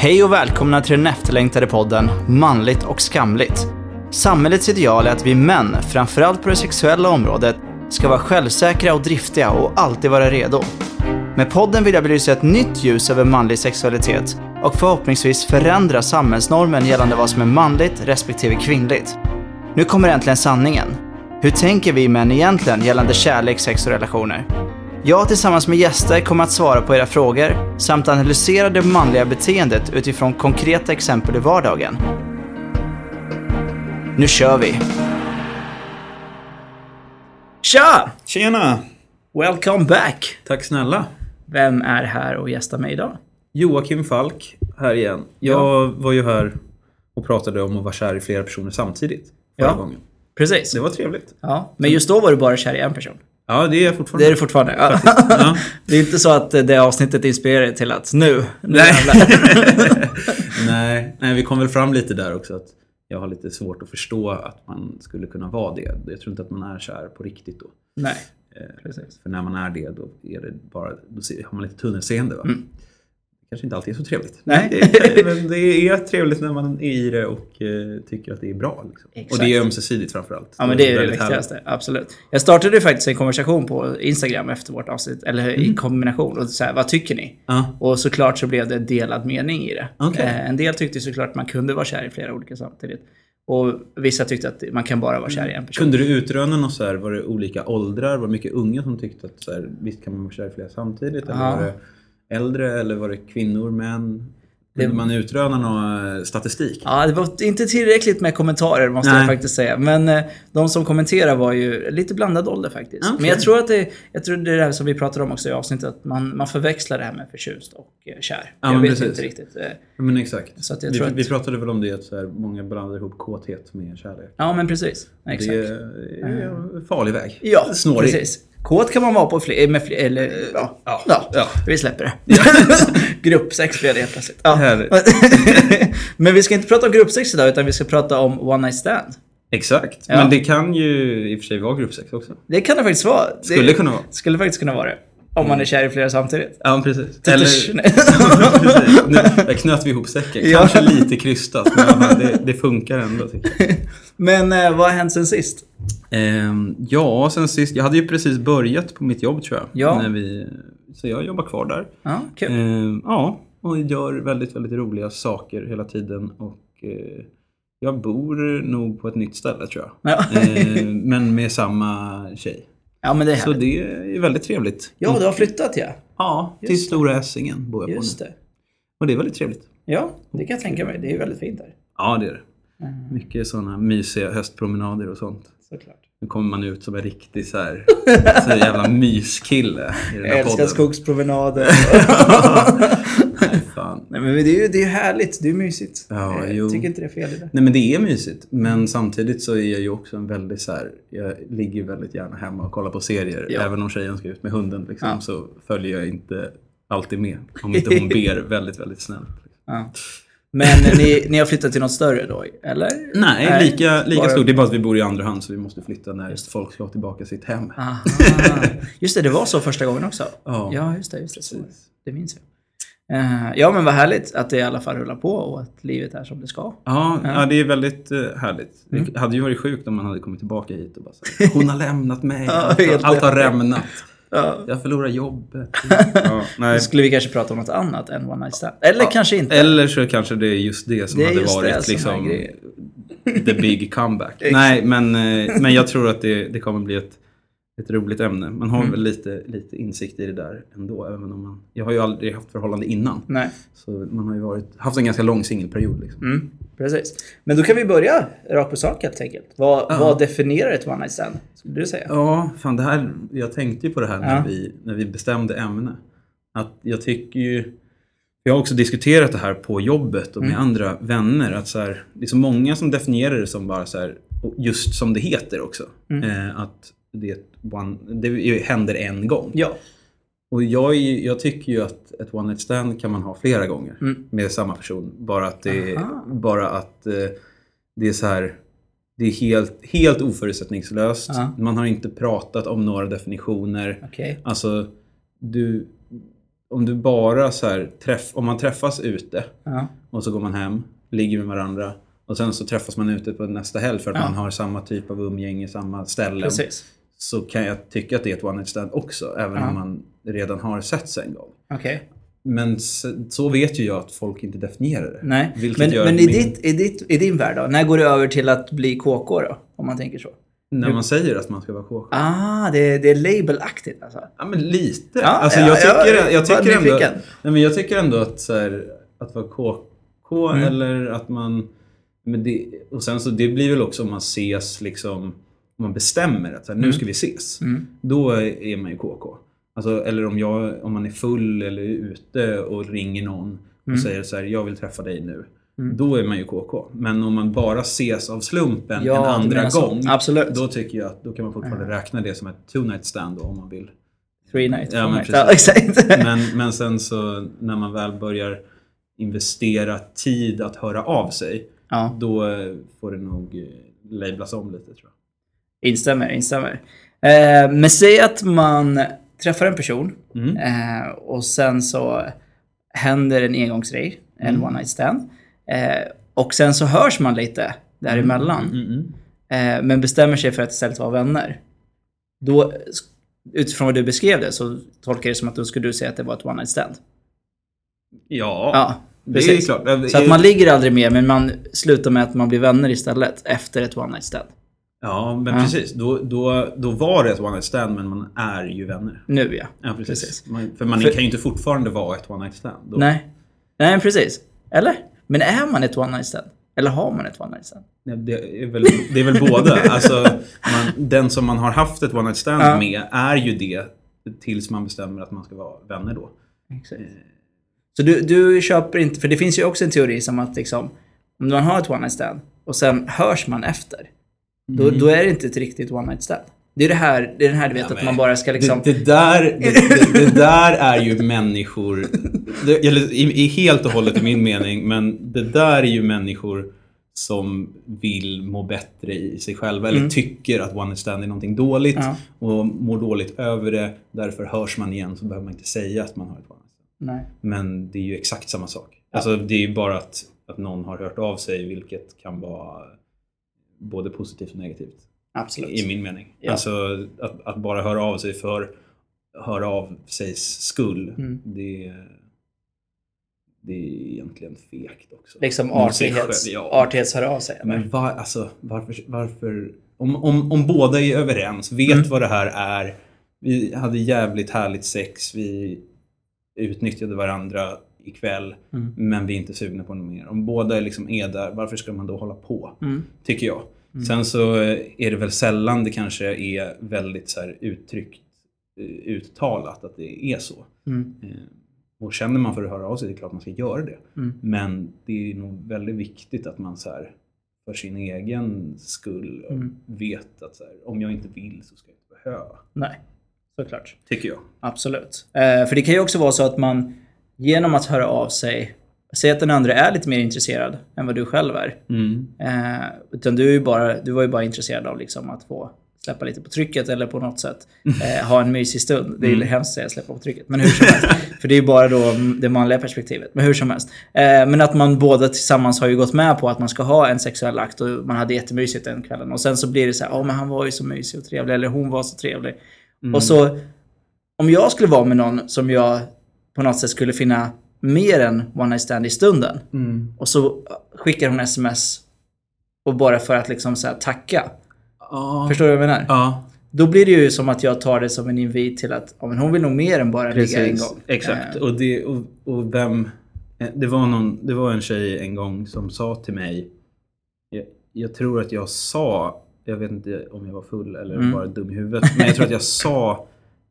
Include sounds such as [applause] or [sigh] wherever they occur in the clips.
Hej och välkomna till den efterlängtade podden Manligt och skamligt. Samhällets ideal är att vi män, framförallt på det sexuella området, ska vara självsäkra och driftiga och alltid vara redo. Med podden vill jag belysa ett nytt ljus över manlig sexualitet och förhoppningsvis förändra samhällsnormen gällande vad som är manligt respektive kvinnligt. Nu kommer äntligen sanningen. Hur tänker vi män egentligen gällande kärlek, sex och relationer? Jag tillsammans med gäster kommer att svara på era frågor samt analysera det manliga beteendet utifrån konkreta exempel i vardagen. Nu kör vi! Tja! Tjena! Welcome back! Tack snälla. Vem är här och gästar mig idag? Joakim Falk här igen. Jag var ju här och pratade om att vara kär i flera personer samtidigt förra Ja. gången. Precis. Det var trevligt. Ja, men just då var du bara kär i en person. Ja, det är jag Det fortfarande. är du fortfarande? Ja. Ja. [laughs] Det är inte så att det avsnittet inspirerar dig till att nu, nu [laughs] Nej. [laughs] nej, nej, vi kom väl fram lite där också att jag har lite svårt att förstå att man skulle kunna vara det. Jag tror inte att man är kär på riktigt då. Nej, Eh, precis. För när man är det, då, är det bara, då har man lite tunnelseende. Va? Mm. Kanske inte alltid är så trevligt. Nej. Men det, men det är trevligt när man är i det och eh, tycker att det är bra. Liksom. Och det är ömsesidigt framförallt. Ja men det är det väldigt härligt. viktigaste, absolut. Jag startade ju faktiskt en konversation på Instagram efter vårt avsnitt, eller Mm. i kombination. Och så här, vad tycker ni? Ja. Och såklart så blev det delad mening i det. Okej. Eh, en del tyckte såklart att man kunde vara kär i flera olika samtidigt. Och vissa tyckte att man kan bara vara kär i en person. Kunde du utröna något så här, var det olika åldrar? Var det mycket unga som tyckte att så här, visst kan man vara kär i flera samtidigt? Eller Ja. var det äldre? Eller var det kvinnor, män? Kunde man utröna någon eh, statistik? Ja, det var inte tillräckligt med kommentarer måste jag Nej. faktiskt säga. Men eh, de som kommenterar var ju lite blandad ålder faktiskt. Okej. Men jag tror att det, jag tror det är det här som vi pratade om också i avsnittet, att man, man förväxlar det här med förtjust och eh, kär. Ja, jag men vet precis. inte riktigt. Ja, men exakt. Så att jag vi, tror att- vi pratade väl om det att så här, många blandar ihop kåthet med kärlek. Ja, men precis. Exakt. Det är en farlig väg. Ja, Snårig. precis. Kåt kan man vara på fler, med fler, eller ja, ja, Ja, ja. vi släpper det. [laughs] gruppsex blev det helt plötsligt. Ja. [laughs] Men vi ska inte prata om gruppsex idag, utan vi ska prata om one night stand. Exakt. Men det kan ju i och för sig vara gruppsex också. Det kan det faktiskt vara. Det Skulle kunna vara. Skulle faktiskt kunna vara det. Om man är kär i flera samtidigt. Ja, precis. Tutters. Eller, [laughs] precis. Nu, där knöt vi ihop säcken. Kanske lite krystat, men det, det funkar ändå. [laughs] Men eh, vad har hänt sen sist? Ehm, ja, sen sist. Jag hade ju precis börjat på mitt jobb tror jag. Ja. När vi, så jag jobbar kvar där. Ja, kul. Ehm, ja, och gör väldigt, väldigt roliga saker hela tiden. Och eh, jag bor nog på ett nytt ställe tror jag. Ja. Ehm, men med samma tjej. Ja, men det är Så det är väldigt trevligt. Ja, du har flyttat ja. Ja, till Just. Stora Essingen bor jag på Just nu. det. Och det är väldigt trevligt. Ja, det kan jag tänka mig. Det är väldigt fint där. Ja, det är det. Mycket sådana mysiga höstpromenader och sånt. Såklart. Nu kommer man ut som en riktig så här, så här jävla myskille i den här Jag älskar podden. skogspromenader. [laughs] [laughs] Nej, [laughs] fan. Nej, men det är ju det är härligt. Det är mysigt. Ja, jag jo. tycker inte det är fel i det. Nej men det är mysigt. Men samtidigt så är jag ju också en väldigt så här, jag ligger väldigt gärna hemma och kollar på serier. Ja. Även om tjejen ska ut med hunden liksom, Ja. så följer jag inte alltid med. Om inte hon ber [laughs] väldigt, väldigt snällt. Ja. Men ni, ni har flyttat till något större då, eller? Nej, lika, lika bara- stort. Det är bara att vi bor i andra hand så vi måste flytta när folk ska ha tillbaka sitt hem. Aha. Just det, det var så första gången också. Ja. ja just det. Just det, så, det minns jag. Eh, ja, men vad härligt att det i alla fall rullar på och att livet är som det ska. Ja, ja. det är väldigt uh, härligt. Mm. Det hade ju varit sjukt om man hade kommit tillbaka hit och bara så här, [laughs] Hon har lämnat mig. Ja, allt, har, allt har rämnat. Ja. Jag förlorar jobbet. [laughs] Ja, nej. Då skulle vi kanske prata om något annat än one night stand. Eller kanske inte. Eller så kanske det är just det som Det hade varit liksom the big comeback. [laughs] Nej, men, eh, men jag tror att det, det kommer bli ett, ett roligt ämne. Man har Mm. väl lite, lite insikt i det där ändå. Även om man, jag har ju aldrig haft förhållande innan. Nej. Så man har ju varit, haft en ganska lång singelperiod. Liksom. Mm, precis. Men då kan vi börja rakt på sak helt enkelt. Vad, Ja. vad definierar ett one night stand? Skulle du säga? Ja, fan det här, jag tänkte ju på det här när, Ja. vi, när vi bestämde ämne. Att jag tycker ju, jag har också diskuterat det här på jobbet och med Mm. andra vänner. Att så här, det är så många som definierar det som bara så här, just som det heter också. Mm. Eh, att det, one, det händer en gång. Ja. Och jag, jag tycker ju att ett one night stand kan man ha flera gånger Mm. med samma person. Bara att det, Aha. bara att, eh, det är så här det är helt, helt oförutsättningslöst. Ja. Man har inte pratat om några definitioner. Okej. Alltså, du, om du bara så här, träff, om man träffas ute Ja. och så går man hem, ligger med varandra och sen så träffas man ute på nästa helg för att Ja. man har samma typ av umgänge, samma ställen. Precis. Så kan jag tycka att det är ett one night stand också, även om man redan har sett sig en gång. Okej. Men s- så vet ju jag att folk inte definierar det. Nej. Men, men i, min- ditt, i, ditt, i din värld då? När går det över till att bli KK då? Om man tänker så. När man säger att man ska vara KK. Ah, det, det är labelaktigt alltså. Ja, men lite. Ja, alltså, ja, jag, tycker, ja, jag, tycker ändå, nej, men jag tycker ändå att, så här, att vara KK Mm. eller att man... Men det, och sen så det blir väl också om man ses liksom... Om man bestämmer att så här, nu ska vi ses. Mm. Då är är man ju KK. Alltså, eller om, jag, om man är full eller ute och ringer någon och Mm. säger så här, jag vill träffa dig nu. Då är man ju KK. Men om man bara ses av slumpen Ja, en andra gång. Absolut. Då tycker jag att då kan man fortfarande räkna det som ett two night stand då, om man vill. Three night, Ja, men night. exakt. [laughs] Men, men sen så när man väl börjar investera tid att höra av sig. ja, Då eh, får det nog eh, lablas om lite tror jag. Instämmer, instämmer. Eh, men säg att man träffar en person Mm. eh, och sen så händer en engångsgrej, en Mm. one night stand. Eh, och sen så hörs man lite däremellan. Mm, mm. Eh, men bestämmer sig för att istället vara vänner. Då, utifrån vad du beskrev det, så tolkar jag det som att då skulle du säga att det var ett one night stand. Ja, Ja, det är precis. klart. Så att man ligger aldrig med, men man slutar med att man blir vänner istället efter ett one night stand. Ja, men Ja. precis. Då, då, då var det ett one night stand men man är ju vänner. Nu ja. Ja, precis. Precis. Man, för man För- kan ju inte fortfarande vara ett one night stand. Då. Nej. Nej, precis. Eller? Men är man ett one night stand? Eller har man ett one night stand? Nej, Det är väl, det är väl båda. [laughs] Alltså, man, den som man har haft ett one night stand Ja. med är ju det tills man bestämmer att man ska vara vänner då. Exakt. Så du, du köper inte, för det finns ju också en teori som att liksom, om man har ett one night stand och sen hörs man efter, då, då är det inte ett riktigt one night stand. Det är det här, det är den här du vet Ja, att man bara ska liksom... Det, det, där, det, det, det där är ju människor, det, eller i, i helt och hållet i min mening, men det där är ju människor som vill må bättre i sig själva eller tycker att one night stand är någonting dåligt Ja. och mår dåligt över det. Därför hörs man igen så behöver man inte säga att man har ett one night stand. Nej. Men det är ju exakt samma sak. Alltså det är ju bara att, att någon har hört av sig vilket kan vara både positivt och negativt. Absolut. I min mening. Ja. Alltså att, att bara höra av sig för höra av sig skull. Mm. Det, det är egentligen fegt också. Liksom artighets, själv, ja. artighets hör av sig. Men var, alltså, varför, varför om, om, om båda är överens, vet Mm. vad det här är. Vi hade jävligt härligt sex. Vi utnyttjade varandra ikväll. Mm. Men vi är inte sugna på något mer. Om båda liksom är där, varför ska man då hålla på? Mm. Tycker jag. Sen så är det väl sällan det kanske är väldigt så uttryckt, eh, uttalat att det är så. Mm. Eh, Och känner man för att höra av sig, det är klart man ska göra det. Mm. Men det är nog väldigt viktigt att man så här, för sin egen skull Mm. vet att så här, om jag inte vill så ska jag inte behöva. Nej, såklart. Tycker jag. Absolut. Eh, för det kan ju också vara så att man genom att höra av sig, säg att den andra är lite mer intresserad än vad du själv är. Eh, utan du, är ju bara, du var ju bara intresserad av liksom att få släppa lite på trycket eller på något sätt eh, ha en mysig stund. Det är ju hemskt att säga släppa på trycket, men hur som helst. [laughs] För det är ju bara då det manliga perspektivet. Men hur som helst. Eh, men att man båda tillsammans har ju gått med på att man ska ha en sexuell akt och man hade jättemysigt den kvällen. Och sen så blir det så här, ja men han var ju så mysig och trevlig, eller hon var så trevlig. Och så, om jag skulle vara med någon som jag på något sätt skulle finna mer än one night stand i stunden. Och så skickar hon sms och bara för att liksom så tacka. Ja. Förstår du vad jag menar? Ja, Då blir det ju som att jag tar det som en invit till att ja, men hon vill nog mer än bara ligga en precis. gång. Exakt. Eh, Och, det, och, och vem... eh, Det var, någon, det var en tjej en gång som sa till mig, jag, jag tror att jag sa, jag vet inte om jag var full eller Mm. bara dum i huvudet, men jag tror att jag sa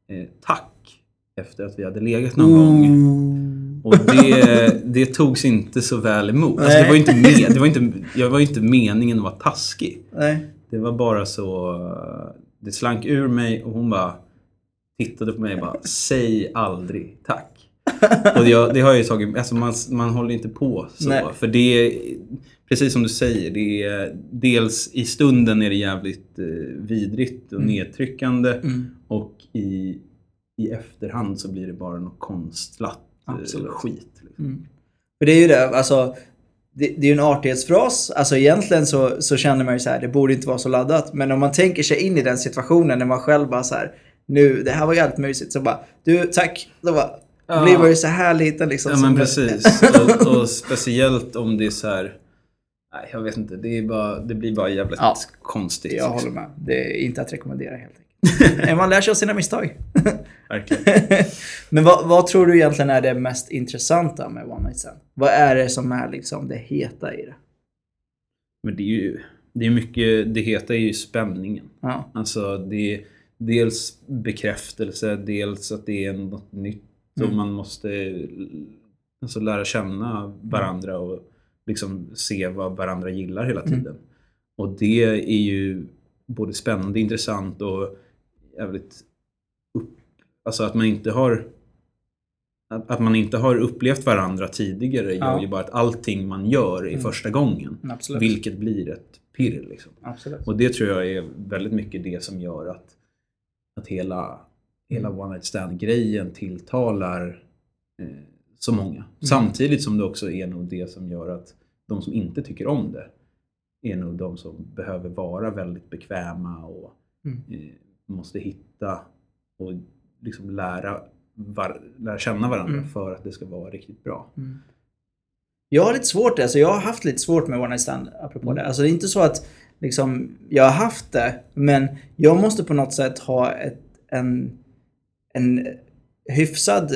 eh, tack efter att vi hade legat någon gång. Mm. Och det, det togs inte så väl emot. Alltså, det var inte med, det var inte, jag var inte meningen att vara taskig. Nej. Det var bara så... Det slank ur mig och hon bara tittade på mig och bara Säg aldrig tack. Och jag, det har jag ju tagit... Alltså man, man håller inte på så. Nej. För det är... Precis som du säger. Det är, dels i stunden är det jävligt eh, vidrigt och nedtryckande. Mm. Och i i efterhand så blir det bara något konstlat eh, Absolut. skit. Liksom. För det är ju det, alltså. Det, det är ju en artighetsfras. Alltså egentligen så, så känner man ju så här, det borde inte vara så laddat. Men om man tänker sig in i den situationen när man själv bara så här, nu, det här var jävligt mysigt. Så bara, du, tack. Så bara, Ja. blir man ju så här liten liksom. Ja men precis. [laughs] Och, och speciellt om det är så här. Nej, jag vet inte. Det, är bara, det blir bara jävligt Ja. konstigt. Jag liksom. håller med. Det är inte att rekommendera helt enkelt. [laughs] Man lär sig av sina misstag. [laughs] Verkligen. [laughs] Men vad, vad tror du egentligen är det mest intressanta med One Night Stand? Vad är det som är liksom det heta i det? Men det är ju det är mycket, det heta är ju spänningen. Ja. Alltså det är dels bekräftelse, dels att det är något nytt och man måste alltså, lära känna varandra och liksom se vad varandra gillar hela tiden. Och det är ju både spännande, intressant och jävligt upp, alltså att man inte har att man inte har upplevt varandra tidigare Ja. gör ju bara att allting man gör är första gången. Absolut. Vilket blir ett pirr. Liksom. Och det tror jag är väldigt mycket det som gör att, att hela, hela One Night Stand-grejen tilltalar eh, så många. Samtidigt som det också är nog det som gör att de som inte tycker om det är nog de som behöver vara väldigt bekväma och Mm. eh, måste hitta och liksom lära, var, lära känna varandra Mm. för att det ska vara riktigt bra. Jag har lite svårt, alltså jag har haft lite svårt med One Night Stand apropå det. Alltså det är inte så att liksom, jag har haft det, men jag måste på något sätt ha ett, en, en hyfsad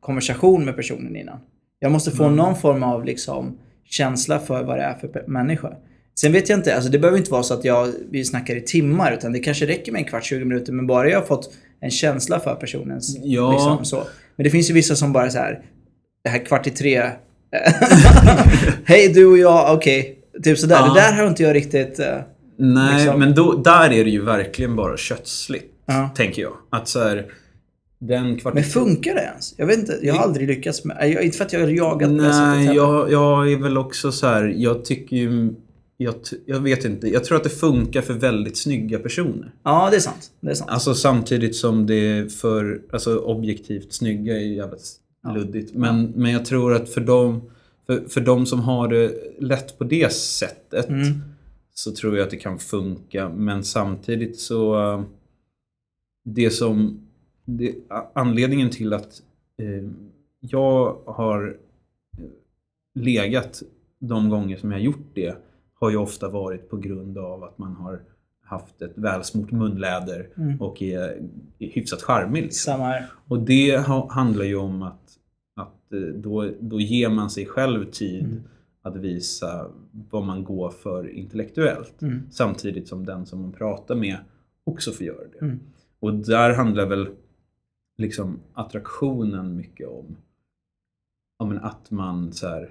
konversation med personen innan. Jag måste få någon form av liksom, känsla för vad det är för människa. Sen vet jag inte, alltså det behöver inte vara så att jag, vi snackar i timmar, utan det kanske räcker med en kvart, 20 minuter, men bara jag har fått en känsla för personens... Ja. Liksom, så. Men det finns ju vissa som bara så här, det här kvart i tre. [laughs] Hej du och jag, okej. Typ sådär. Ja. Det där har inte jag riktigt... eh, Nej, Liksom. men då, där är det ju verkligen bara kötsligt. Ja. Tänker jag. Att så här, den kvart... men funkar det ens? Jag vet inte. Jag har aldrig lyckats med... Jag, inte för att jag har jagat Nej, jag, jag är väl också så här. Jag tycker ju... Jag, jag vet inte. Jag tror att det funkar för väldigt snygga personer. Ja, det är sant. Det är sant. Alltså samtidigt som det för... Alltså objektivt snygga är ju jävligt luddigt. Men, men jag tror att för dem, för, för de som har det lätt på det sättet Mm. så tror jag att det kan funka. Men samtidigt så... eh, Det som... Det, anledningen till att eh, jag har eh, legat de gånger som jag har gjort det har ju ofta varit på grund av att man har haft ett välsmort munläder och är, är hyfsat charmig. Liksom. Samma här. Och det ha, handlar ju om att, att eh, då, då ger man sig själv tid att visa vad man går för intellektuellt. Mm. Samtidigt som den som man pratar med också får göra det. Mm. Och där handlar väl liksom attraktionen mycket om men att man så här,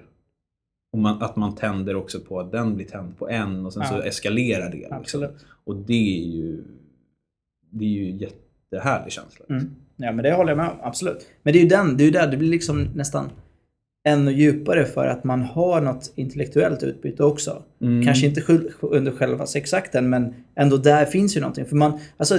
och man, att man tänder också på att den blir tänd på en och sen så Ja. eskalerar det. Liksom. Och det är ju det är ju en jättehärlig känsla. Mm. Ja, men det håller jag med om. Absolut. Men det är ju den, det är ju där det blir liksom nästan ännu djupare för att man har något intellektuellt utbyte också. Mm. Kanske inte under själva sexakten, men ändå där finns ju någonting. För man, alltså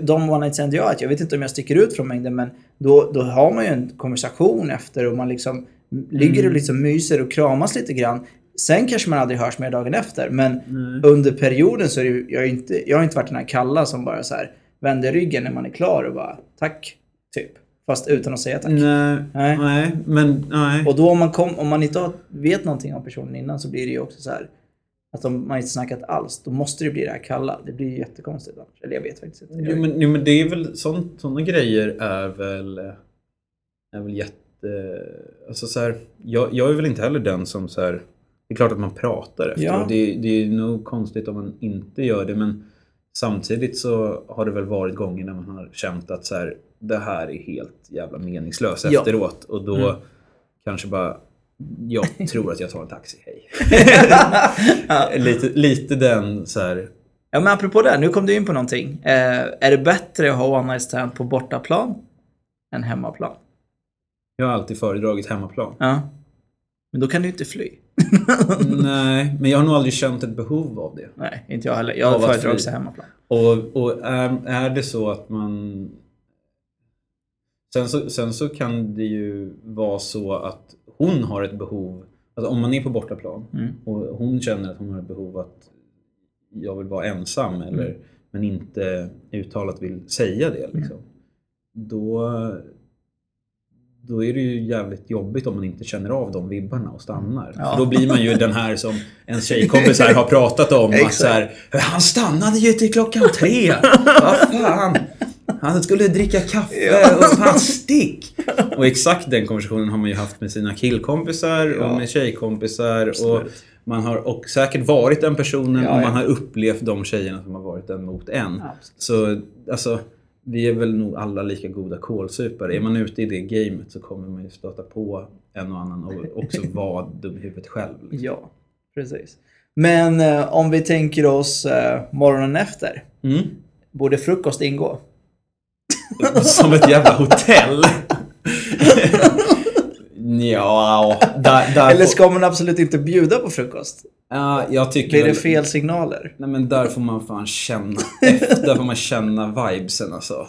de one night stand jag jag vet inte om jag sticker ut från mängden, men då, då har man ju en konversation efter och man liksom ligger och liksom myser och kramas lite grann. Sen kanske man aldrig hörs mer dagen efter, men under perioden så är det jag, är inte, jag har inte varit den här kalla som bara så här vänder ryggen när man är klar och bara tack, typ. Fast utan att säga tack. Nej, Nej. nej, men nej. Och då om man, kom, om man inte har, vet någonting om personen innan så blir det ju också så här att om man inte snackat alls, då måste det bli det här kalla. Det blir ju jättekonstigt annars. Eller jag vet faktiskt inte. Jo men, jo, men det är väl sådana grejer är väl, är väl jätte... Alltså så här, jag, jag är väl inte heller den som så här, Det är klart att man pratar efter Ja. och det, det är nog konstigt om man inte gör det men samtidigt så har det väl varit gånger när man har känt att så här, det här är helt jävla meningslöst Ja. efteråt och då Mm. kanske bara jag [laughs] tror att jag tar en taxi, hej. [laughs] [laughs] lite, lite den så här, Ja men apropå det, nu kom du in på någonting. Eh, är det bättre att ha one night stand på bortaplan än hemmaplan? Jag har alltid föredragit hemmaplan. Ja. Men då kan du inte fly. [laughs] Nej, men jag har nog aldrig känt ett behov av det. Nej, inte jag heller. Jag föredrar också hemmaplan. Och, och är, är det så att man... Sen så, sen så kan det ju vara så att hon har ett behov, alltså om man är på bortaplan Mm. och hon känner att hon har ett behov att jag vill vara ensam eller, Mm. men inte uttalat vill säga det. Liksom. Då, då är det ju jävligt jobbigt om man inte känner av de vibbarna och stannar. Ja. För då blir man ju den här som en tjejkompis här har pratat om. att så här, Han stannade ju till klockan tre! [laughs] Vad fan! Han skulle dricka kaffe och fan stick! Och exakt den konversationen har man ju haft med sina killkompisar Ja. och med tjejkompisar. Och man har och säkert varit den personen Ja, och man har upplevt de tjejerna som har varit den mot en. Absolut. Så alltså, vi är väl nog alla lika goda kålsupare. Är man ute i det gamet så kommer man ju stöta på en och annan och också [laughs] vara dum i huvudet själv. Liksom. Ja, precis. Men eh, om vi tänker oss eh, morgonen efter. Mm. Borde frukost ingå? [laughs] Som ett jävla hotell. [laughs] ja, där, där Eller ska man absolut inte bjuda på frukost? Ja, jag tycker Blir det väl- fel signaler? Nej men där får man fan känna [laughs] där får man känna vibesen alltså.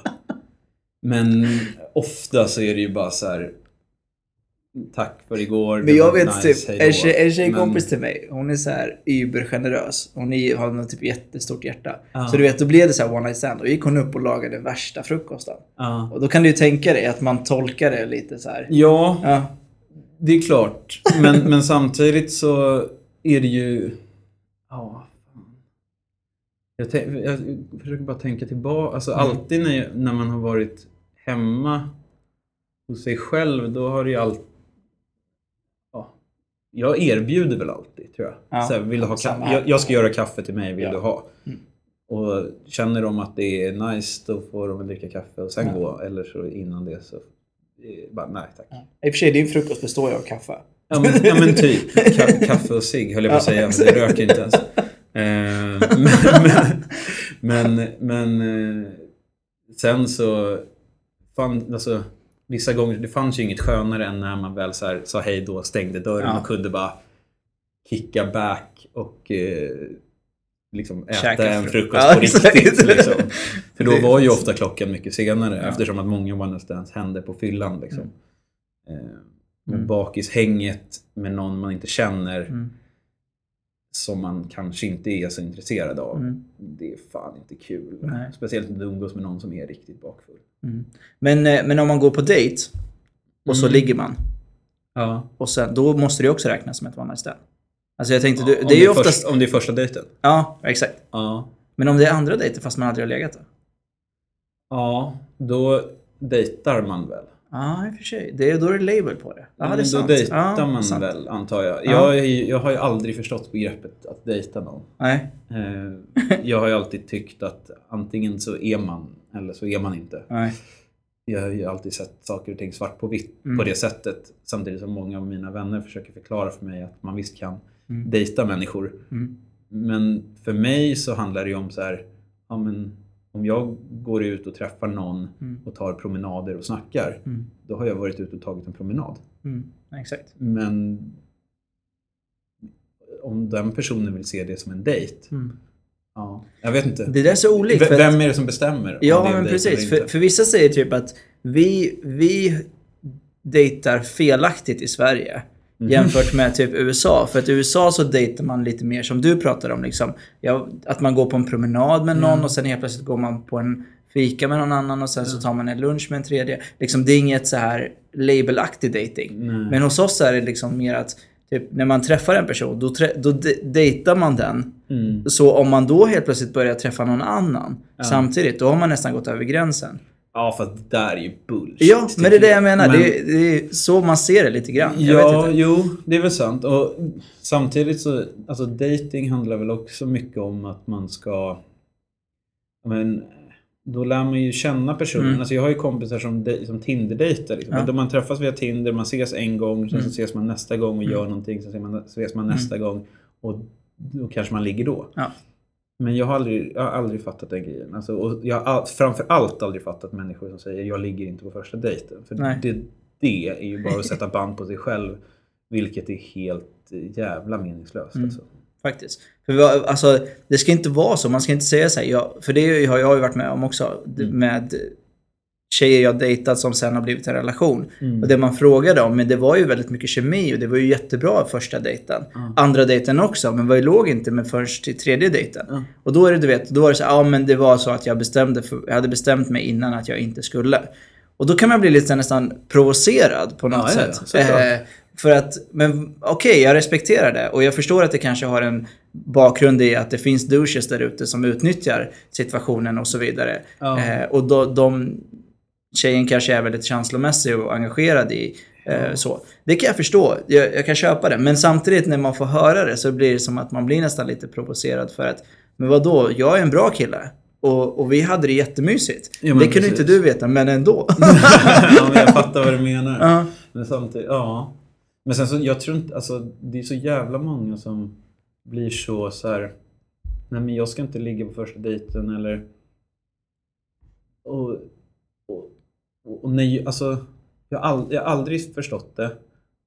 Men ofta så är det ju bara så här. Tack för igår. Men jag vet nice, typ, hej då." en, tjej, en tjejkompis Men- till mig, hon är så här übergenerös. Hon är, har något typ jättestort hjärta. Ja. Så du vet, då blev det så här one night stand. Då gick hon upp och lagade värsta frukosten. Ja. Och då kan du ju tänka dig att man tolkar det lite så här. ja, Ja, det är klart. Men, men samtidigt så är det ju... Ja. Jag, jag försöker bara tänka tillbaka. Alltså Mm. alltid när, när man har varit hemma hos sig själv, då har det ju alltid... Ja, jag erbjuder väl alltid, tror jag. Ja, så här, vill ha kaffe? Jag, jag ska göra kaffe till mig, vill Ja. du ha? Mm. Och känner de att det är nice, då får de väl dricka kaffe och sen Ja. gå. Eller så innan det så... eh, Bara, nej tack. I och för sig, din frukost består ju av kaffe. Ja men, ja, men typ. Ka- [laughs] kaffe och cigg höll jag på att säga, men det röker inte ens. Eh, men men, men eh, sen så... Fan, alltså, vissa gånger, det fanns ju inget skönare än när man väl så här, sa hej då, stängde dörren Ja. och kunde bara kicka back och eh, liksom äta Käka en fru- frukost Ja, på riktigt. Liksom. För då var ju ofta klockan mycket senare Ja. eftersom att många one stands hände på fyllan. Liksom. Eh, och Mm. bakishänget med någon man inte känner Mm. som man kanske inte är så intresserad av. Mm. Det är fan inte kul. Nej. Speciellt när du umgås med någon som är riktigt bakfull. Mm. Men, eh, men om man går på dejt och så Mm. ligger man. Ja. Och sen, då måste det också räknas som ett one night stand. Alltså jag tänkte, du, om, det är ju först- oftast... om det är första dejten? Ja, exakt. Ja. Men om det är andra dejter fast man aldrig har legat då? Ja, då dejtar man väl? Ja, i och för sig. Det är, då är det label på det. Ja, det är då dejtar ja, man sant. väl, antar jag. Ja. Jag, jag har ju aldrig förstått begreppet att dejta någon. Nej. Eh, Jag har ju alltid tyckt att antingen så är man eller så är man inte. Nej. Jag har ju alltid sett saker och ting svart på vitt Mm. på det sättet. Samtidigt som många av mina vänner försöker förklara för mig att man visst kan Mm. dejta människor. Mm. Men för mig så handlar det ju om så här, ja men om jag går ut och träffar någon Mm. och tar promenader och snackar, Mm. då har jag varit ute och tagit en promenad. Mm. Exakt. Men om den personen vill se det som en dejt, Mm. ja, jag vet inte. Det där är så olikt. V- Vem är det som bestämmer? Ja, men precis. För, för vissa säger typ att vi, vi dejtar felaktigt i Sverige. Mhm. Jämfört med typ USA. För att i USA så dejtar man lite mer som du pratar om. Liksom, ja, att man går på en promenad med någon Mm. och sen helt plötsligt går man på en fika med någon annan och sen så tar man en lunch med en tredje. Liksom, det är inget så här labelaktig dating. Nej. Men hos oss är det liksom mer att typ, när man träffar en person, då, då de- dejtar man den. Mm. Så om man då helt plötsligt börjar träffa någon annan Ja. samtidigt, då har man nästan gått över gränsen. Ja, för att det där är ju bullshit. Ja, men det är det jag menar. Men- Det, är, det är så man ser det lite grann. Ja, jo, det är väl sant. Och samtidigt så, alltså dating handlar väl också mycket om att man ska, men då lär man ju känna personen. Mm. Alltså jag har ju kompisar som, som Tinder-dejtar. Liksom. Ja. Då man träffas via Tinder, man ses en gång, sen Mm. så ses man nästa gång och gör någonting, sen ses man, ses man nästa gång och då kanske man ligger då. Ja. Men jag har aldrig, jag har aldrig fattat den grejen. Alltså, och jag har framför allt aldrig fattat människor som säger jag ligger inte på första dejten. För Nej. det, det är ju bara att sätta band på sig själv. Vilket är helt jävla meningslöst. Mm. Alltså. Faktiskt. För vi har- alltså, det ska inte vara så. Man ska inte säga så här. Ja, för det har jag ju varit med om också. Mm. Med tjejer jag dejtat som sen har blivit en relation. Mm. Och det man frågade om, men det var ju väldigt mycket kemi och det var ju jättebra första dejten. Andra dejten också, men vad låg inte med först till tredje dejten. Ja. Och då är det, du vet, då var det så ja men det var så att jag bestämde, för, jag hade bestämt mig innan att jag inte skulle. Och då kan man bli lite nästan provocerad på något Ja, ja, ja, sätt. såklart. Eh, för att, men okej, jag respekterar det. Och jag förstår att det kanske har en bakgrund i att det finns douches där ute som utnyttjar situationen och så vidare. Ja. Eh, och då, de, tjejen kanske är väldigt känslomässig och engagerad i eh, så. Det kan jag förstå. Jag, jag kan köpa det. Men samtidigt när man får höra det så blir det som att man blir nästan lite provocerad för att, men vad då? jag är en bra kille. Och, och vi hade det jättemysigt. Ja, det kunde precis. inte du veta, men ändå. [laughs] ja, men jag fattar vad du menar. Ja. Men samtidigt, ja. Men sen så, jag tror inte, alltså det är så jävla många som blir så så här. Nej men jag ska inte ligga på första dejten eller... Och, och, nej, alltså jag har, all, jag har aldrig förstått det.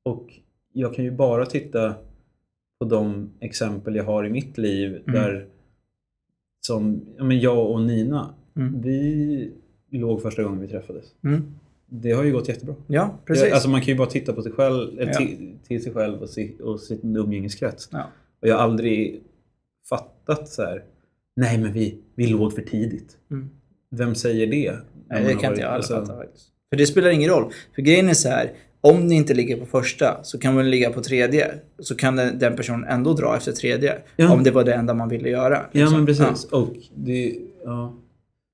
Och jag kan ju bara titta på de exempel jag har i mitt liv där som, ja men jag och Nina, Mm. vi låg första gången vi träffades. Mm. Det har ju gått jättebra. Ja, precis. Alltså man kan ju bara titta på sig själv, Ja. till, till sig själv och, si, och sin umgängeskrets. ja. Och jag har aldrig fattat så här. nej men vi, vi låg för tidigt. Mm. Vem säger det? Nej, det kan inte jag heller alltså, fatta faktiskt. För det spelar ingen roll. För grejen är så här. Om ni inte ligger på första så kan man ligga på tredje. Så kan den, den personen ändå dra efter tredje. Ja. Om det var det enda man ville göra. Ja liksom. men precis. Och det, ja.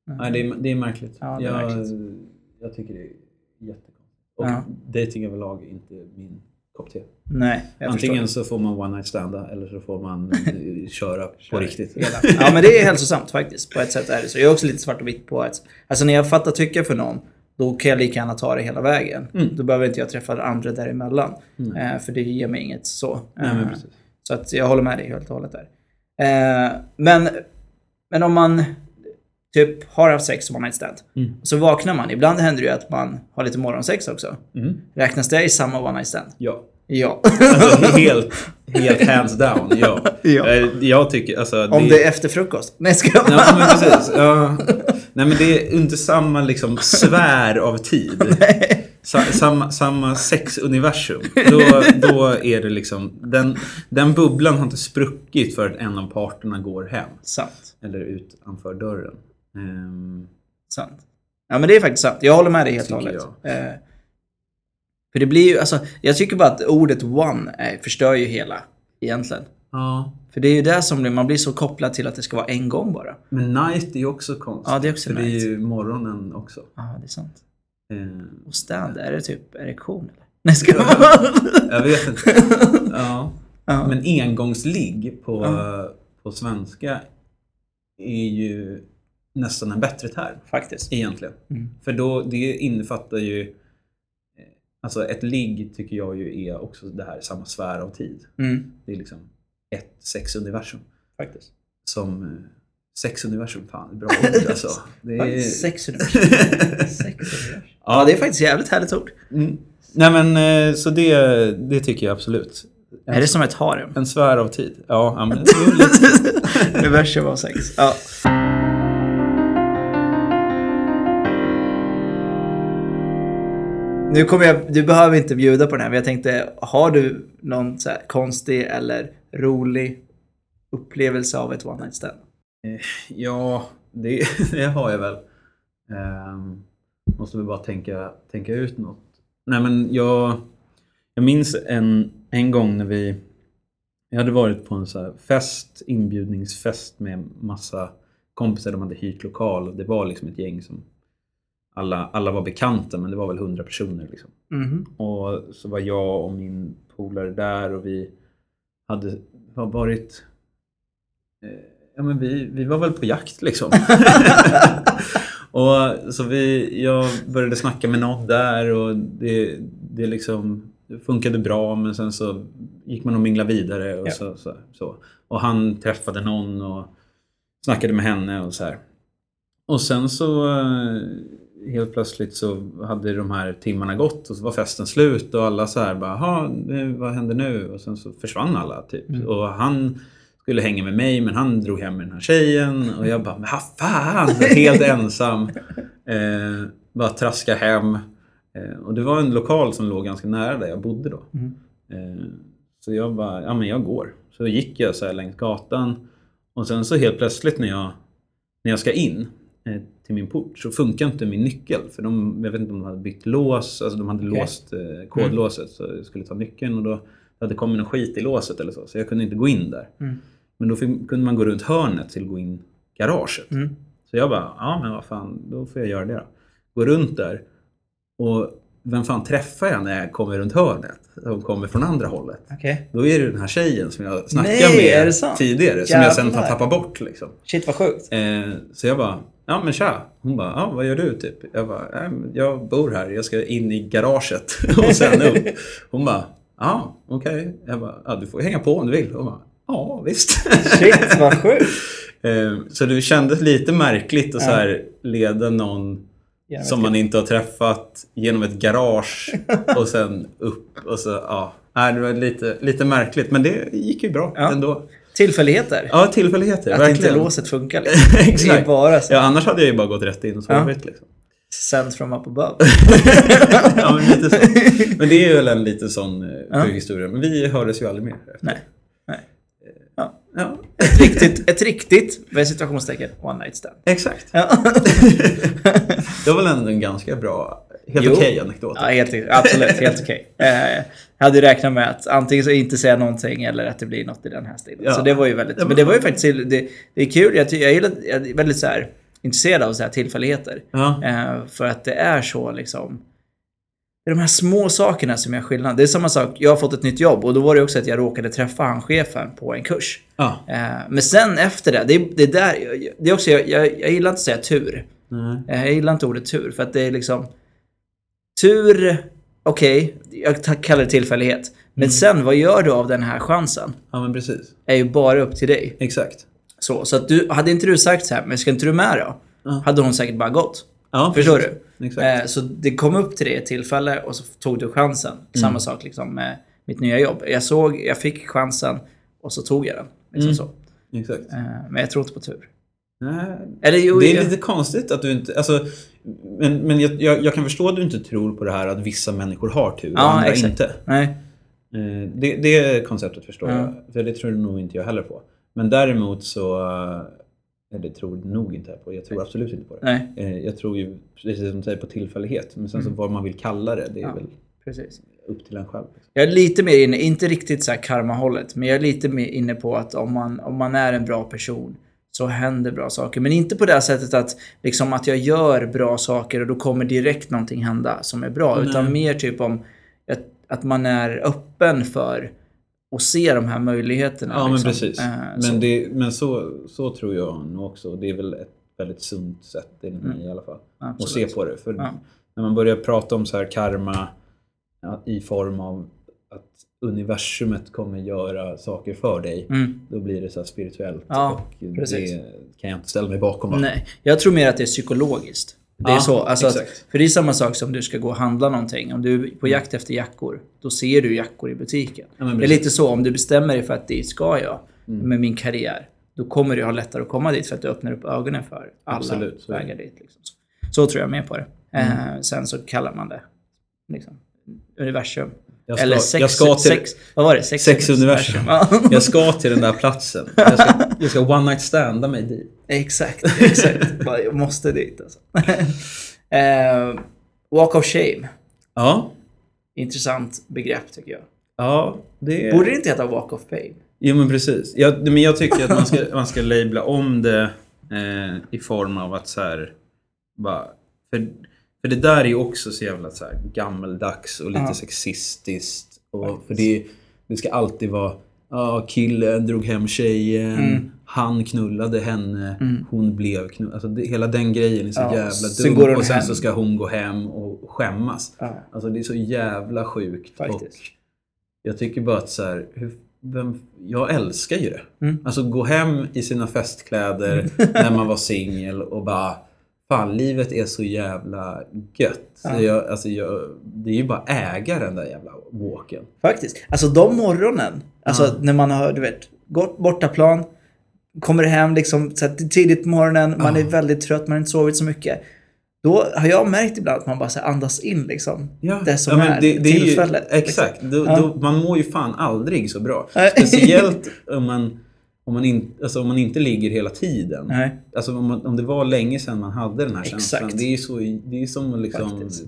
Mm. Nej, det, är, det är märkligt. Ja, det är jag, märkligt. jag tycker det är jättekonstigt. Och Ja. dating överlag är inte min kopp te. Nej, jag Antingen förstår. så får man one night standa eller så får man eh, [laughs] köra på riktigt. Ja men det är hälsosamt faktiskt. På ett sätt är det så. Jag är också lite svart och vitt på att... Alltså när jag fattar tycke för någon. Då kan jag lika gärna ta det hela vägen. Mm. Då behöver inte jag träffa andra däremellan. Eh, för det ger mig inget så. Nej, men Eh, precis. Så att jag håller med dig helt och hållet där. Eh, men, men om man typ har haft sex one night stand. Mm. Så vaknar man. Ibland händer det ju att man har lite morgonsex också. Mm. Räknas det i samma one night stand? Ja. Ja. Alltså helt, [laughs] helt hands down, ja. Ja. Eh, Jag tycker, alltså... Om det är efter frukost? Nej, ska jag Ja, men precis. Ja. Nej, men det är inte samma liksom svär av tid. [laughs] Sa, samma, samma sexuniversum. Då, då är det liksom... Den, den bubblan har inte spruckit för att en av parterna går hem. Sant. Eller utanför dörren. Ehm, Sant. Ja men det är faktiskt sant. Jag håller med dig helt och hållet. Eh, för det blir ju, alltså, jag tycker bara att ordet one eh, förstör ju hela egentligen. ja. För det är ju det som blir, man blir så kopplad till att det ska vara en gång bara. Men night är ju också konstigt. Ja, det är också För det är night. ju morgonen också. Ja, det är sant. Ehm, Och stand, är det typ erektion eller? Nej, ska jag Jag vet inte. Ja. Ja. Men engångsligg på, Ja. på svenska är ju nästan en bättre term Faktiskt. egentligen. Mm. För då, det innefattar ju... eh, Alltså ett ligg tycker jag ju är också det här samma sfär av tid. Mm. Det är liksom ett sexuniversum. Faktiskt. Som... eh, Sexuniversum, fan, bra [laughs] ord alltså. Det är... Sex universum. [laughs] Sex universum. Ja, det är faktiskt ett jävligt härligt ord. Mm. Nej men eh, så det, det tycker jag absolut. Är det som ett harem? En sfär av tid. Ja, men [laughs] det är lite... Universum av sex. Ja. Nu kommer jag, du behöver inte bjuda på den här, men jag tänkte, har du någon så här konstig eller rolig upplevelse av ett one night stand? Eh, ja, det, [laughs] det har jag väl. Um, måste väl bara tänka, tänka ut något. Nej men jag, jag minns en, en gång när vi jag hade varit på en så här fest, inbjudningsfest med massa kompisar. De hade hyrt lokal och det var liksom ett gäng som alla, alla var bekanta men det var väl hundra personer. Liksom. Mhm. Och så var jag och min polare där och vi hade har varit... Eh, ja men vi, vi var väl på jakt liksom. [laughs] och så vi, jag började snacka med någon där och det, det liksom det funkade bra men sen så gick man och minglade vidare och Ja. så, så, så. Och han träffade någon och snackade med henne och så här. Och sen så eh, helt plötsligt så hade de här timmarna gått och så var festen slut och alla så här bara, "Jaha, nu, vad händer nu? Och sen så försvann alla typ. Mm. Och han skulle hänga med mig men han drog hem med den här tjejen och jag bara, men vad fan, helt [laughs] ensam. Eh, bara traska hem. Eh, och det var en lokal som låg ganska nära där jag bodde då. Mm. Eh, så jag bara, ja men jag går. Så gick jag så här längs gatan. Och sen så helt plötsligt när jag, när jag ska in eh, till min port så funkar inte min nyckel. För de, jag vet inte om de hade bytt lås, alltså de hade Okej. låst eh, kodlåset. Så jag skulle ta nyckeln och då hade det kommit någon skit i låset eller så. Så jag kunde inte gå in där. Mm. Men då fick, kunde man gå runt hörnet till att gå in garaget. Mm. Så jag bara, ja men vad fan, då får jag göra det då. Gå runt där. Och vem fan träffar jag när jag kommer runt hörnet? Som kommer från andra hållet. Okej. Då är det den här tjejen som jag snackade Nej, med tidigare. Som jag sen har Jävlar. tappat bort liksom. Shit vad sjukt. Eh, så jag bara, ja men tja. Hon bara, ja vad gör du typ? Jag bara, "Nej, men jag bor här. Jag ska in i garaget [laughs] och sen upp. Hon bara, ja okej. Jag bara, ja du får hänga på om du vill. Hon bara, ja visst. Shit vad sjukt. [laughs] Eh, Så det kändes lite märkligt att så här leda någon Genom som man inte har träffat genom ett garage och sen upp och så, ja. Nej, det var lite, lite märkligt men det gick ju bra Ja. ändå. Tillfälligheter. Ja, tillfälligheter. att verkligen. inte låset funkar [laughs] liksom. Exakt. bara så. Ja, annars hade jag ju bara gått rätt in och sovit liksom. Sent from up above. [laughs] ja, men, lite så. [laughs] men det är väl en lite sån eh, Ja. historia. Men vi hördes ju aldrig mer. efter. Nej. Nej. Ja. Ja, Ett riktigt, ett riktigt, med situationstecken, one night stand. exakt. Ja. Det var väl ändå en ganska bra, helt okej anekdot. Ja, helt, absolut. Helt okej. [laughs] Eh, jag hade räknat med att antingen så inte säga någonting eller att det blir något i den här stilen. Ja. Så det var ju väldigt... Men det var ju faktiskt... Det, det är kul. Jag, jag, gillar, jag är väldigt så här, intresserad av så här tillfälligheter. Ja. Eh, för att det är så liksom... Det är de här små sakerna som gör skillnad. Det är samma sak, jag har fått ett nytt jobb och då var det också att jag råkade träffa han chefen på en kurs. Ja. Eh, men sen efter det, det är, det är där, det är också, jag, jag, jag gillar inte att säga tur. Eh, Jag gillar inte ordet tur för att det är liksom... Tur, okej, jag ta- kallar det tillfällighet. Men Mm. sen, vad gör du av den här chansen? ja, men precis. är ju bara upp till dig. Exakt. Så, så att du, hade inte du sagt så här, men ska inte du med då? Ja. Hade hon säkert bara gått. Ja, Förstår precis. du? Exakt. Eh, så det kom upp till det ett tillfälle och så tog du chansen. Mm. Samma sak liksom med mitt nya jobb. Jag såg, jag fick chansen och så tog jag den. Liksom Mm. så. Exakt. Eh, men jag tror inte på tur. Nej. Eller jo, Det är jag- lite konstigt att du inte... Alltså, men men jag, jag, jag kan förstå att du inte tror på det här att vissa människor har tur och Ja, andra exakt. inte. Nej. Eh, Det, det konceptet förstår Ja. jag. För det tror nog inte jag heller på. Men däremot så... eh, Eller tror nog inte jag på. Jag tror absolut inte på det. Nej, Eh, Jag tror ju, precis som du säger, på tillfällighet. Men sen så vad man vill kalla det, det är Mm. Ja. väl precis. upp till en själv. liksom. Jag är lite mer inne, inte riktigt så här karma-hållet, men jag är lite mer inne på att om man, om man är en bra person så händer bra saker. Men inte på det här sättet att, liksom, att jag gör bra saker och då kommer direkt någonting hända som är bra. Nej. Utan mer typ om att, att man är öppen för att se de här möjligheterna. Ja, men liksom. precis. Eh, så. Men, det, men så, så tror jag nog också. Det är väl ett väldigt sunt sätt enligt mig i alla fall. Att se Mm. Absolut. på det. För Ja. när man börjar prata om så här karma ja, i form av att universumet kommer göra saker för dig. Mm. Då blir det så spirituellt. Ja, och precis. det kan jag inte ställa mig bakom. Nej, jag tror mer att det är psykologiskt. Det är Ja, så. Alltså att, för det är samma sak som du ska gå och handla någonting. Om du är på jakt efter jackor, då ser du jackor i butiken. Ja, det är lite så, om du bestämmer dig för att dit ska jag Mm. med min karriär. Då kommer du ha lättare att komma dit för att du öppnar upp ögonen för alla Absolut, så det. vägar dit. Liksom. Så, så tror jag mer på det. Mm. Eh, sen så kallar man det liksom, universum. Ska- Eller sex, jag ska till- sex, vad var det? Sex, Sexuniversum. Ja. [laughs] Jag ska till den där platsen. Jag ska, jag ska one night standa mig dit. Exakt, exakt. Jag måste dit alltså. [laughs] eh, walk of shame. Ja, Intressant begrepp tycker jag. ja det Borde det inte heta walk of fame? Jo men precis. Jag, men jag tycker att man ska, man ska labla om det eh, i form av att så här, bara, för, för det där är ju också så jävla så här, gammeldags och lite Ja. sexistiskt. Och, för det, det ska alltid vara Ja, killen drog hem tjejen, Mm. han knullade henne, hon blev knullad. Alltså det, hela den grejen är så Ja, jävla sen dum. hon Och sen hem. så ska hon gå hem och skämmas. Ja. Alltså det är så jävla sjukt. Faktiskt. Och jag tycker bara att så här, hur, vem, jag älskar ju det. Mm. Alltså gå hem i sina festkläder när man var singel och bara Fan, livet är så jävla gött. Så Ja. jag, alltså jag, det är ju bara äga den där jävla walken. Faktiskt. Alltså de morgonen, alltså Ja. när man har, du vet, gått bortaplan, kommer hem liksom så tidigt på morgonen, man Ja. är väldigt trött, man har inte sovit så mycket. Då har jag märkt ibland att man bara så andas in liksom. Ja, Det som är det, det är ju, tillfället, liksom. Exakt. Då, Ja. då, man mår ju fan aldrig så bra. Speciellt om man, om, man in, alltså om man inte ligger hela tiden. Nej. Alltså om, man, om det var länge sedan man hade den här känslan. Exakt. Det är ju så, det är som att liksom Faktiskt.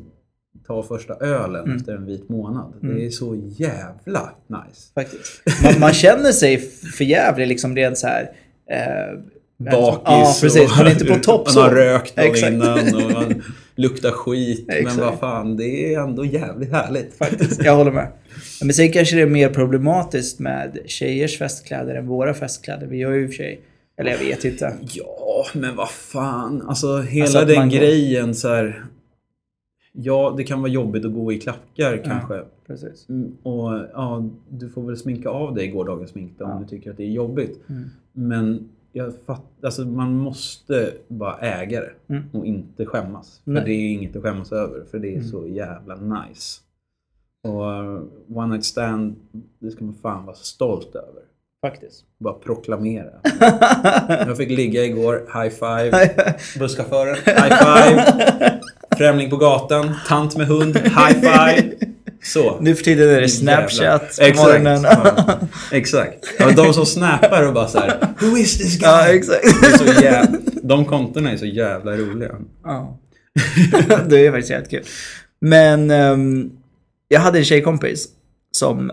ta första ölen Mm. efter en vit månad. Mm. Det är så jävla nice. Faktiskt. Man, man känner sig för jävlig liksom rent så här. Eh, Bakis Ja, precis. Man är inte på topp [laughs] Man har rökt dagen innan och man [laughs] luktar skit. Men Exakt. vad fan, det är ändå jävligt härligt. Faktiskt, jag håller med. Men sen kanske det är mer problematiskt med tjejers festkläder än våra festkläder. Vi har ju i och för sig, eller jag vet inte. Ja, men vad fan. Alltså hela Alltså den går- grejen så här. Ja, det kan vara jobbigt att gå i klackar kanske. Precis. Mm, Och ja, du får väl sminka av dig gårdagens smink då, Ja. om du tycker att det är jobbigt. Mm. Men jag fatt, alltså, man måste bara äga det Mm. och inte skämmas. För Nej. det är inget att skämmas över, för det är Mm. så jävla nice. Och uh, One Night Stand, det ska man fan vara stolt över. Faktiskt. Bara proklamera. [laughs] Jag fick ligga igår, high five. [laughs] Busschauffören, high five. [laughs] Främling på gatan, tant med hund, high five. Så. nu för tiden är det Snapchat på Exakt. morgonen. Ja, exakt. Ja, de som snappar och bara så här, Who is this guy? ja, exakt. Det är så jävla, de kontona är så jävla roliga. Ja. det är faktiskt jävligt kul. Men ehm, jag hade en tjejkompis som,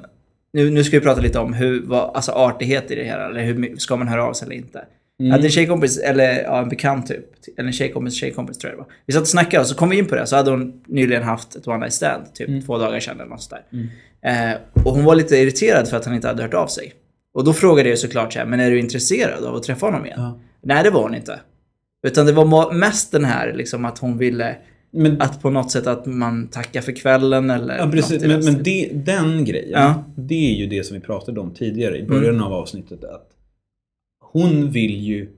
nu, nu ska vi prata lite om hur, vad, alltså artighet i det här, eller hur ska man höra av sig eller inte. Jag hade en tjejkompis, eller ja, en bekant typ, eller en tjejkompis tjejkompis tror jag det var. Vi satt och snackade och så kom vi in på det, så hade hon nyligen haft ett one night stand, typ två dagar sedan eller något sånt där. Eh, och hon var lite irriterad för att han inte hade hört av sig. Och då frågade jag såklart så här, men är du intresserad av att träffa honom igen? Ja. Nej, det var hon inte. Utan det var mest den här liksom att hon ville Men, att på något sätt att man tackar för kvällen eller ja, precis, men, den men det, den grejen, Ja. det är ju det som vi pratade om tidigare i början av avsnittet. Att hon vill ju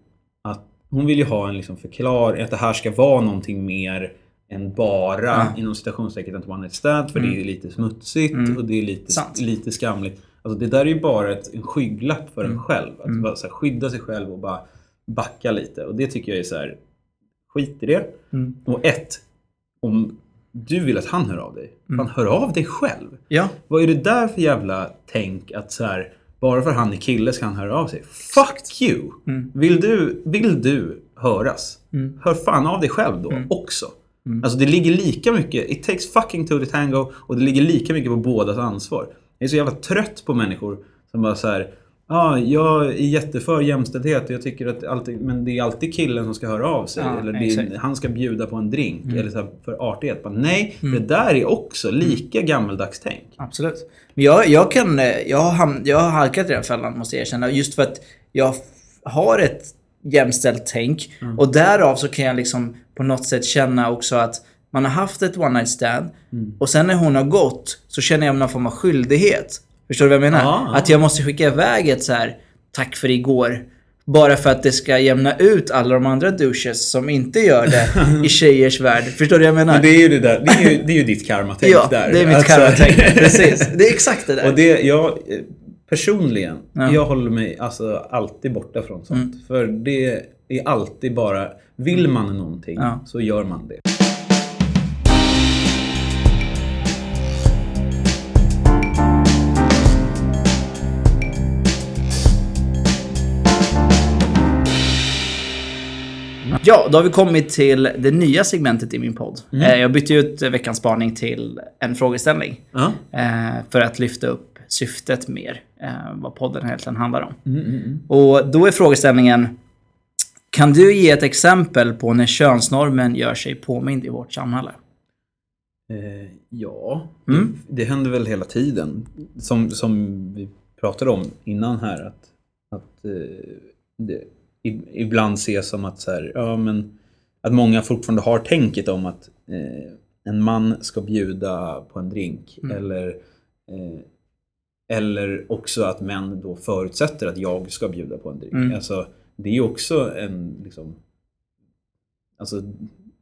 att hon vill ju ha en liksom förklaring, att det här ska vara någonting mer än bara Ja. inom citationstecken ett one night stand för Mm. det är lite smutsigt Mm. och det är lite, Sant. lite skamligt. Alltså det där är ju bara ett, en skygglapp för en Mm. själv. Att Mm. bara så här, skydda sig själv och bara backa lite. Och det tycker jag är så här, skit i det. Mm. Och ett, om du vill att han hör av dig, Mm. fan hör av dig själv. Ja, Vad är det där för jävla tänk att så här, bara för han är kille ska han höra av sig? Fuck you! Mm. Vill, du, vill du höras? Mm. Hör fan av dig själv då Mm. också. Mm. Alltså det ligger lika mycket, it takes fucking two to tango och det ligger lika mycket på bådas ansvar. Jag är så jävla trött på människor som bara så här. Ja, jag är jätteför jämställdhet och jag tycker att alltid, men det är alltid killen som ska höra av sig. Ja, eller är, han ska bjuda på en drink. Mm. Eller så för artighet. Bara, nej, Mm. det där är också lika gammeldags tänk. absolut. Men jag, jag kan, jag har, jag har halkat i den fällan måste jag erkänna. Just för att jag har ett jämställt tänk. Mm. Och därav så kan jag liksom på något sätt känna också att man har haft ett one night stand. Mm. Och sen när hon har gått så känner jag någon form av skyldighet. Förstår du vad jag menar? Ja. Att jag måste skicka iväg ett så här tack för igår. Bara för att det ska jämna ut alla de andra douches som inte gör det [laughs] i tjejers värld. Förstår du vad jag menar? Men det är ju det där, det är ju, det är ju ditt karmatänk ja, där. det är mitt Alltså- karmatänk. [laughs] Precis. Det är exakt det där. Och det, jag, personligen, Ja. jag håller mig alltså alltid borta från sånt. Mm. För det är alltid bara, vill man någonting Ja. så gör man det. Ja, då har vi kommit till det nya segmentet i min podd. Mm. Eh, Jag bytte ut veckans spaning till en frågeställning. Eh, För att lyfta upp syftet mer. eh, Vad podden egentligen handlar om. Mm, mm, mm. Och då är frågeställningen. Kan du ge ett exempel på när könsnormen gör sig påmind i vårt samhälle? Eh, ja, Mm. det, det händer väl hela tiden. Som, som vi pratade om innan här. Att, att det ibland ses som att, så här, ja, men, att många fortfarande har tänket om att eh, en man ska bjuda på en drink. Mm. Eller, eh, eller också att män då förutsätter att jag ska bjuda på en drink. Mm. Alltså, det är ju också en liksom, Alltså,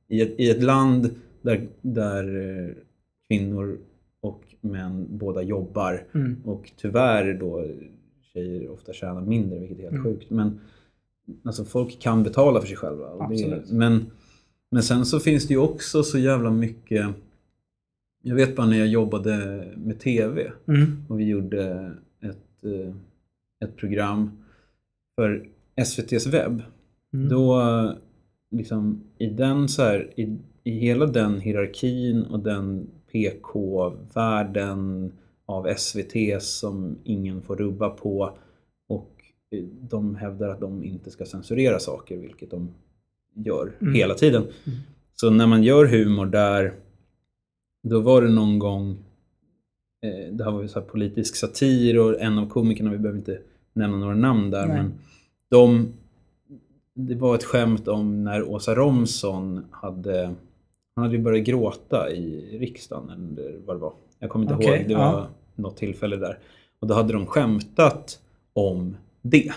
i, ett, I ett land där, där eh, kvinnor och män båda jobbar Mm. och tyvärr då tjejer ofta tjänar mindre, vilket är helt Mm. sjukt. Men alltså, folk kan betala för sig själva. Det, men Men sen så finns det ju också så jävla mycket... Jag vet bara när jag jobbade med TV Mm. och vi gjorde ett, eh, ett program för SVT's webb. Mm. Då, liksom, i den så här, i, i hela den hierarkin och den PK-världen av SVT som ingen får rubba på de hävdar att de inte ska censurera saker, vilket de gör Mm. hela tiden. Mm. Så när man gör humor där, då var det någon gång, eh, det här var ju så politisk satir och en av komikerna, vi behöver inte nämna några namn där, Nej. men de, det var ett skämt om när Åsa Romson hade, han hade ju börjat gråta i riksdagen eller vad det var. Jag kommer inte Okej, ihåg, det ja. var något tillfälle där. Och då hade de skämtat om det.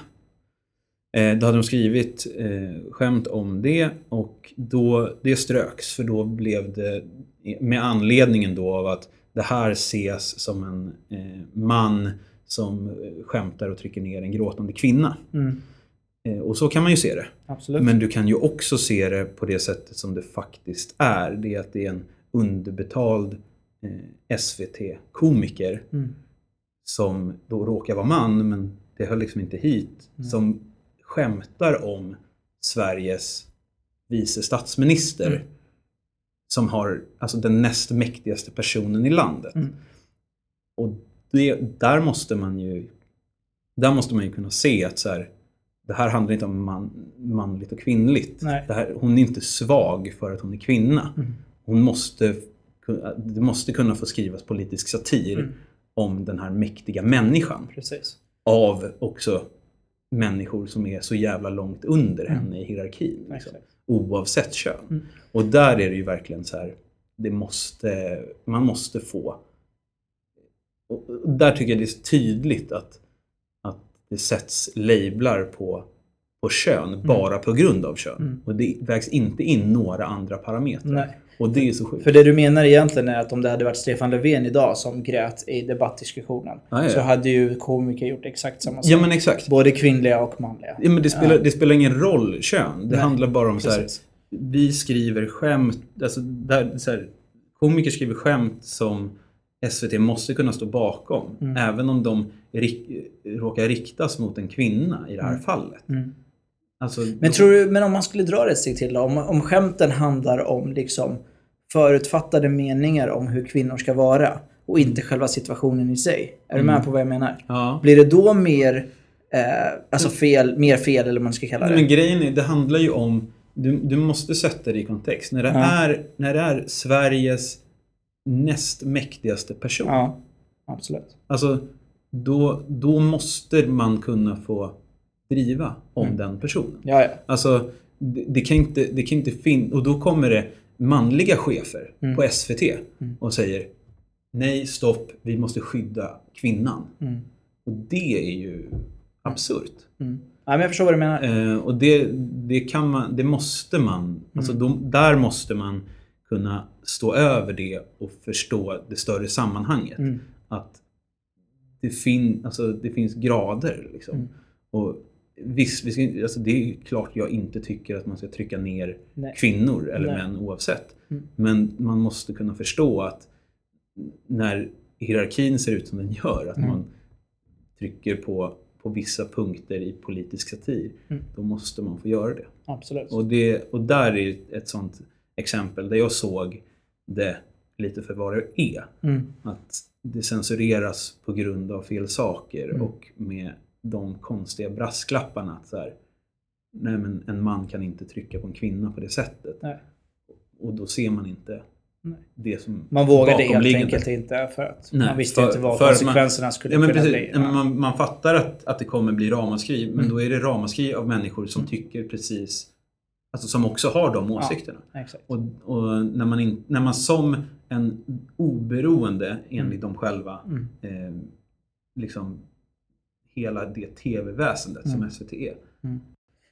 Eh, då hade de skrivit eh, skämt om det och då, det ströks för då blev det med anledningen då av att det här ses som en eh, man som skämtar och trycker ner en gråtande kvinna. Mm. Och så kan man ju se det. Absolut. Men du kan ju också se det på det sättet som det faktiskt är. Det är att det är en underbetald SVT-komiker Mm. som då råkar vara man, men det hör liksom inte hit, Mm. som skämtar om Sveriges vice statsminister Mm. som har, alltså den näst mäktigaste personen i landet. Mm. Och det, där måste man ju där måste man ju kunna se att så här, det här handlar inte om man, manligt och kvinnligt. Här, hon är inte svag för att hon är kvinna. Mm. Hon måste, det måste kunna få skrivas politisk satir Mm. om den här mäktiga människan. Precis. Av också människor som är så jävla långt under Mm. henne i hierarkin. Liksom, oavsett kön. Mm. Och där är det ju verkligen så här, det måste, man måste få... Och där tycker jag det är tydligt att, att det sätts lablar på, på kön bara på grund av kön. Mm. Och det vägs inte in några andra parametrar. Nej. Och det är så sjukt. För det du menar egentligen är att om det hade varit Stefan Löfven idag som grät i debattdiskussionen Ja, ja. så hade ju komiker gjort exakt samma sak. Ja men exakt. Både kvinnliga och manliga. Ja, men det, spelar, Ja. det spelar ingen roll kön. Det Nej, handlar bara om så här, Precis. vi skriver skämt, alltså där, så här, komiker skriver skämt som SVT måste kunna stå bakom. Mm. Även om de rik, råkar riktas mot en kvinna i det här Mm. fallet. Mm. Alltså, Men tror du, men om man skulle dra det ett steg till då? Om, om skämten handlar om liksom förutfattade meningar om hur kvinnor ska vara och inte själva situationen i sig. Är du Mm. med på vad jag menar? ja. Blir det då mer, eh, alltså fel, mer fel eller vad man ska kalla det? Men grejen är, det handlar ju om, du, du måste sätta det i kontext. När det, Ja. är, när det är Sveriges näst mäktigaste person. Ja, absolut. Alltså, då, då måste man kunna få driva om Mm. den personen. Ja, ja. Alltså, det, det kan inte, det kan inte finnas... Och då kommer det manliga chefer Mm. på SVT Mm. och säger Nej, stopp, vi måste skydda kvinnan. Mm. Och det är ju absurt. Mm. Ja, men jag förstår vad du menar. Eh, och det, det, kan man, det måste man, alltså de, där måste man kunna stå över det och förstå det större sammanhanget. Mm. Att det, fin, alltså, det finns grader. Liksom. Mm. Och visst, vi ska, alltså, det är klart jag inte tycker att man ska trycka ner Nej. kvinnor eller Nej. män oavsett. Mm. Men man måste kunna förstå att när hierarkin ser ut som den gör, att Mm. man trycker på, på vissa punkter i politisk satir, Mm. då måste man få göra det. Absolut. Och, det, och där är ett sånt exempel där jag såg det lite för vad det är. Mm. Att det censureras på grund av fel saker Mm. och med de konstiga brasklapparna. Att så här, nej men en man kan inte trycka på en kvinna på det sättet. Nej. Och då ser man inte Nej. det som Man vågade helt enkelt inte för att Nej, man visste för- inte vad att man- konsekvenserna skulle Ja, kunna precis. bli. Ja, man, man fattar att, att det kommer bli ramaskri, men Mm. då är det ramaskri av människor som tycker precis, alltså som också har de åsikterna. Exakt. Och, och när, man in, när man som en oberoende, enligt dem själva, Mm. eh, liksom hela det tv-väsendet som Mm. SVT är.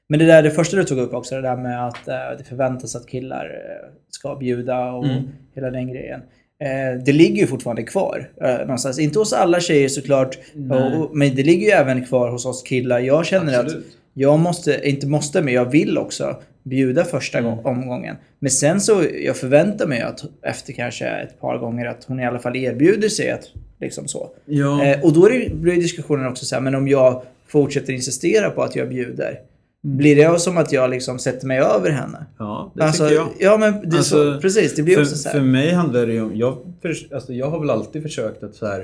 Men det där det första du tog upp också, det där med att eh, det förväntas att killar eh, ska bjuda och Mm. hela den grejen. Eh, det ligger ju fortfarande kvar någonstans. Inte hos alla tjejer såklart, Nej. men det ligger ju även kvar hos oss killar. Jag känner att Absolut. jag måste, inte måste, men jag vill också bjuda första Mm. gång- omgången. Men sen så, jag förväntar mig att efter kanske ett par gånger att hon i alla fall erbjuder sig att liksom så. Ja. Eh, och då det, blir diskussionen också så här, men om jag fortsätter insistera på att jag bjuder. Blir det som att jag liksom sätter mig över henne? ja, det Alltså, tycker jag. ja men det är så, Alltså, precis, det blir för, också så här. för mig handlar det ju om... Jag, för, alltså, jag har väl alltid försökt att så här...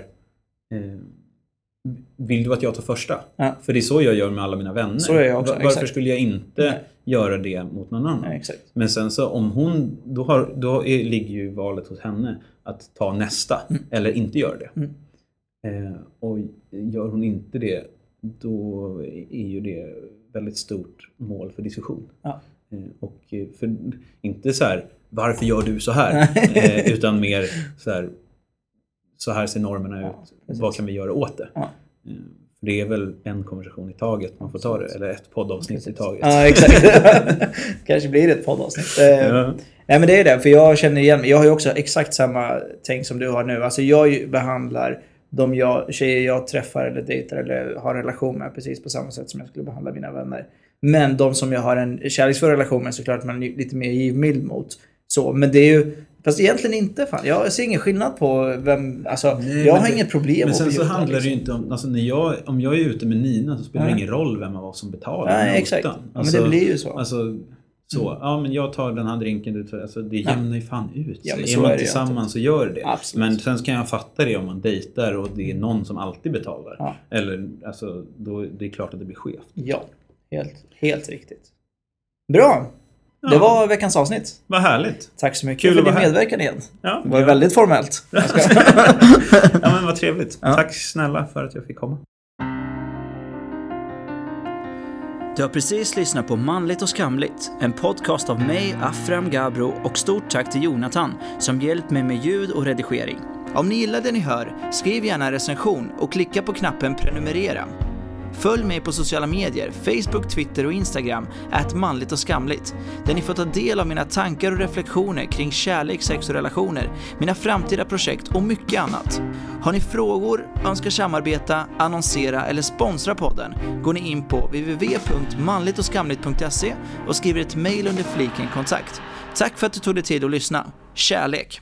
Eh, vill du att jag tar första? Ja. För det är så jag gör med alla mina vänner. Så jag också, Va- Varför exakt. skulle jag inte Nej. göra det mot någon annan? Exakt. Men sen så om hon, då, har, då är, ligger ju valet hos henne att ta nästa eller inte göra det. Mm. Eh, och gör hon inte det, då är ju det väldigt stort mål för diskussion. Ja. Eh, och eh, för, inte så här, varför gör du så här? eh, utan mer så här, så här ser normerna ut, precis. vad kan vi göra åt det? Ja. Det är väl en konversation i taget man får ta det, eller ett poddavsnitt i taget. Ja, exakt. [laughs] [laughs] Kanske blir det ett poddavsnitt. Eh, Ja. Nej men det är det, för jag känner igen mig. Jag har ju också exakt samma tänk som du har nu. Alltså jag behandlar de jag, tjejer jag träffar eller dejtar eller har en relation med precis på samma sätt som jag skulle behandla mina vänner. Men de som jag har en kärleksfull relation med såklart man är lite mer givmild mot. Så, men det är ju, fast egentligen inte fan. Jag ser ingen skillnad på vem, alltså Nej, jag har det- inget problem Men sen så handlar det ju liksom. inte om, alltså när jag, om jag är ute med Nina så spelar det ingen roll vem av oss som betalar Nej, exakt. Ja, men det blir ju så. Mm. Alltså, så, ja men jag tar den här drinken, du tar, alltså det jämnar ju fan ut Ja, är man är tillsammans så gör det det. Absolut. Men sen så kan jag fatta det om man dejtar och det är någon som alltid betalar. Ja. Eller alltså, då det är klart att det blir skevt. Ja, helt, helt riktigt. Bra! Det Ja. var veckans avsnitt. Vad härligt! Tack så mycket Kul för att din här. medverkan igen. Ja, Det var ja. väldigt formellt. [laughs] Ja men vad trevligt. Ja. Tack snälla för att jag fick komma. Du har precis lyssnat på Manligt och skamligt, en podcast av mig, Afram Gabro och stort tack till Jonathan som hjälpt mig med ljud och redigering. Om ni gillar det ni hör, skriv gärna en recension och klicka på knappen prenumerera. Följ mig på sociala medier, Facebook, Twitter och Instagram, att manligt och skamligt, där ni får ta del av mina tankar och reflektioner kring kärlek, sex och relationer, mina framtida projekt och mycket annat. Har ni frågor, önskar samarbeta, annonsera eller sponsra podden går ni in på www.manligtochskamligt.se och skriver ett mejl under fliken kontakt. Tack för att du tog dig tid att lyssna. Kärlek!